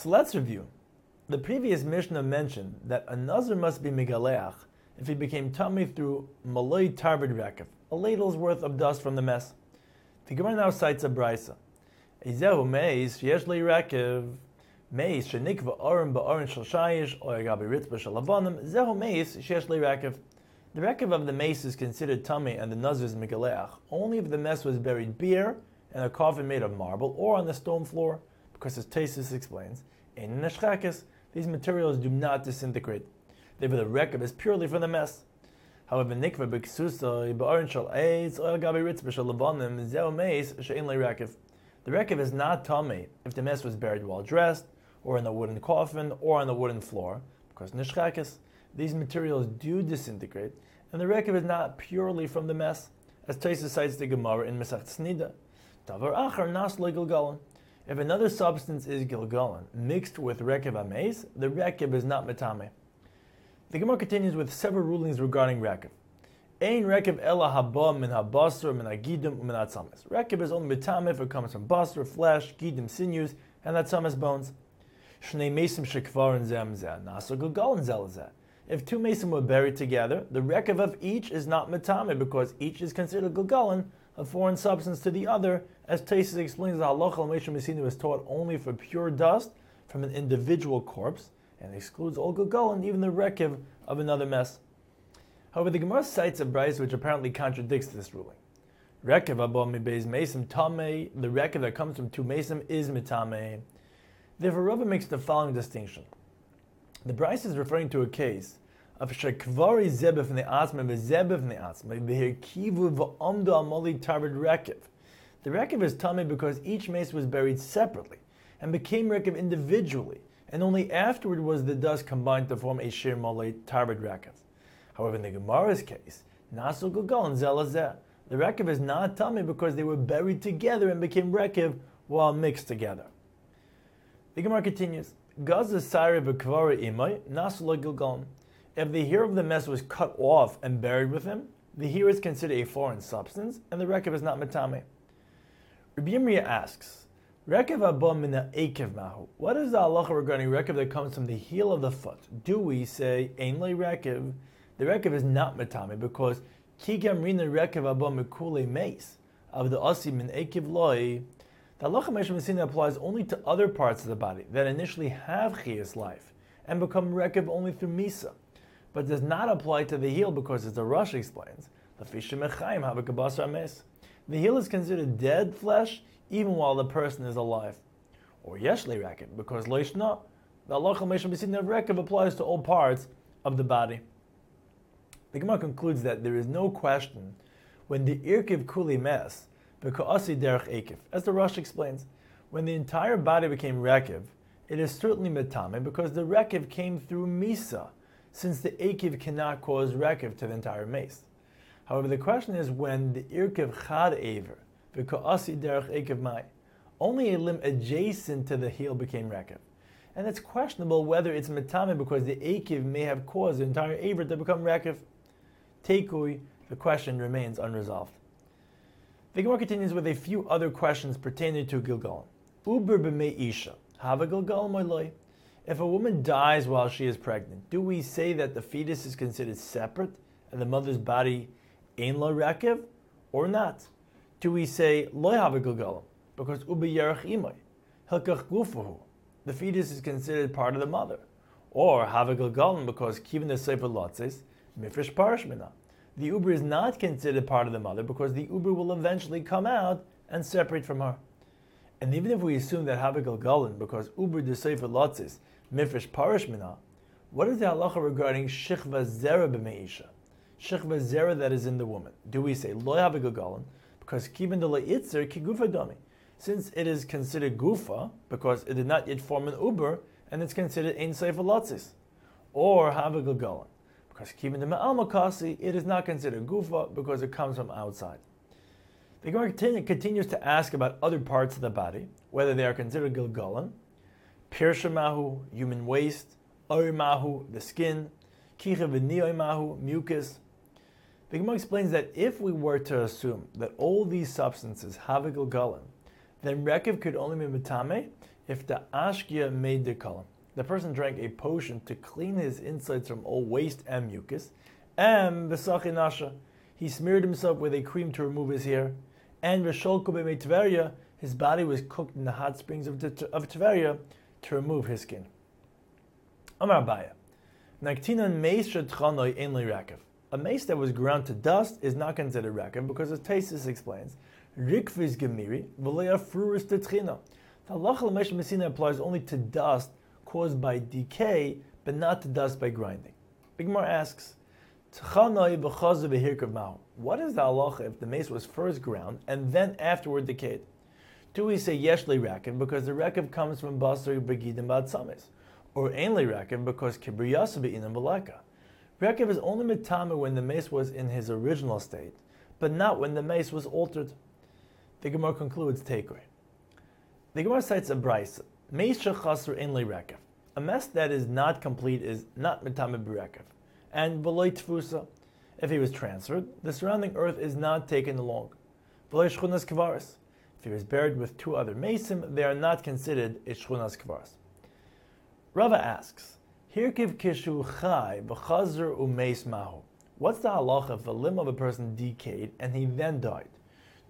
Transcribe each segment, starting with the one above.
So let's review. The previous Mishnah mentioned that a Nazir must be Megaleach if he became tummy through Malay Tarbid Rekev, a ladle's worth of dust from the mess. The Gemara now cites a brisa. Ezehu meis yesh li meis shenikva orim ba'orin shel shayish or ritzba shel avonim zehu meis shesh li. The rekev of the mace is considered tummy and the nazir is megaleach only if the mess was buried bare and a coffin made of marble or on the stone floor, because as Tesis explains, in neshchakis, these materials do not disintegrate. Therefore, the rekev is purely from the mess. However, nikva b'ksusa ba'arin shal eitz oil gabi ritz b'shal levanim zeo meis she'in rekev. The rekev is not tummy if the mess was buried well dressed, or in a wooden coffin, or on the wooden floor, because nishchakis, these materials do disintegrate, and the rekev is not purely from the mess, as Taisa cites the Gemara in Mesach Tznida. Davar achar nas gilgalan. If another substance is gilgalan mixed with rekev ameis, the rekev is not metame. The Gemara continues with several rulings regarding Rekev. Ein Rekev ela haba min habasar min hagidim min atzames. Rekev is only mitam if it comes from basar, flesh, gidim, sinews, and atzames bones. Shnei mesim shekvarin zem zeh, nasar gugalin zelazeh. If two mason were buried together, the rekev of each is not metame because each is considered gugalin, a foreign substance to the other, as Tesis explains the halacha al Meshim was taught only for pure dust from an individual corpse, and excludes all Gulgul even the Rekiv of another mess. However, the Gemara cites a brisa which apparently contradicts this ruling. Rekiv abom mibeis mesim tame, the Rekiv that comes from two mesim is mitame. Therefore, Rava makes the following distinction. The brisa is referring to a case amoli tarbid rekiv. The rekiv is tummy because each mace was buried separately and became rekiv individually, and only afterward was the dust combined to form a shir molei tarbid rekav. However, in the Gemara's case, nasu gugal and zelazeh, the rekav is not tummy because they were buried together and became rekav while mixed together. The Gemara continues. If the hair of the mess was cut off and buried with him, the hair is considered a foreign substance, and the rekav is not metame. Rabbi Yirmiyah asks, Rekev abba mina ekev mahu. What is the halacha regarding rekev that comes from the heel of the foot? Do we say ainlei rekev? The rekev is not metame because kigam rina rekev abba mikule mace of the asi min ekev loi. The halacha Meshem applies only to other parts of the body that initially have chiyas life and become rekev only through misa, but does not apply to the heel because, as the Rosh explains, the. The heel is considered dead flesh even while the person is alive. Or yeshli rakev, because loishna, the Allah Rekev applies to all parts of the body. The Gemara concludes that there is no question when the irkiv kuli mes, asi derech ekiv. As the Rosh explains, when the entire body became rekiv, it is certainly metame because the rekiv came through misa, since the ekiv cannot cause rekiv to the entire mace. However, the question is when the irkiv chad aver, V'ka'asi Derech Akiv Mai, only a limb adjacent to the heel became rekev. And it's questionable whether it's metame because the akiv may have caused the entire aver to become rekev. Tekui, the question remains unresolved. The Gemara continues with a few other questions pertaining to Gilgal. Uber b'mei isha, have a Gilgal moiloi. If a woman dies while she is pregnant, do we say that the fetus is considered separate and the mother's body ain lo rekev, or not? do we say have a? Because ubi yerach imay, hilkach gufahu. The fetus is considered part of the mother. Or gilgalim because kivin the sefer lotzes, mifresh parashmina. The uber is not considered part of the mother because the uber will eventually come out and separate from her. And even if we assume that a gilgalim because uber de sefer lotzes, mifresh parashmina, what is the halacha regarding shichva zera b'meisha? Shichva zera that is in the woman. Do we say have a gilgalim? because kiven de leitzer kigufa domi. Since it is considered gufa, because it did not yet form an uber, and it's considered ein sefer lotzis, or havagagalan, because kiven de ma'al it is not considered gufa because it comes from outside. The Gemara continues to ask about other parts of the body, whether they are considered gilgalan, pirshamahu, human waste, orimahu, the skin, kicha mahu, mucus, the Gemara explains that if we were to assume that all these substances have a gilgalim, then rekiv could only be mitame if the ashkia made the column. The person drank a potion to clean his insides from all waste and mucus, and nasha, he smeared himself with a cream to remove his hair, and v'sholko Tveria, his body was cooked in the hot springs of, of Tveria to remove his skin. Amar Baya. Naktinan meis shetchanoi ein rakav. A mace that was ground to dust is not considered rakav because as Taisus explains, rikviz gemiri v'leya fruris tetchina. The halacha l'mesh messina applies only to dust caused by decay, but not to dust by grinding. Bigmar asks, what is the halacha if the mace was first ground and then afterward decayed? Do we say yeshli rakav because the rakav comes from basar begidim bad samis? or ainly Rekev because Kibriyasa be'inam balaka. Rekev is only mitama when the mace was in his original state, but not when the mace was altered. The Gemara concludes takeaway. The Gemara cites a brisa, mace shachasr ainly Rekev. A mess that is not complete is not mitama b'Rekev. And v'loy tfusa, if he was transferred, the surrounding earth is not taken along. V'loy shchunas kvaris. If he was buried with two other mason, they are not considered a shchunas kvaris. Rava asks, Hirkiv kishu chai b'chazr umeis mahu. What's the halacha if the limb of a person decayed and he then died?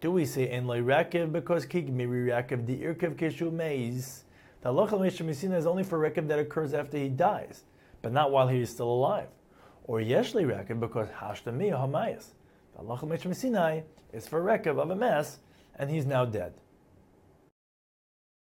Do we say in rekev because kigmiri rekev the irkiv kishu meis? The halacha mishamissina is only for rekev that occurs after he dies, but not while he is still alive. Or yeshli rekev because hashtami hamayas. The halacha mishamissina is for rekev of a mess and he's now dead.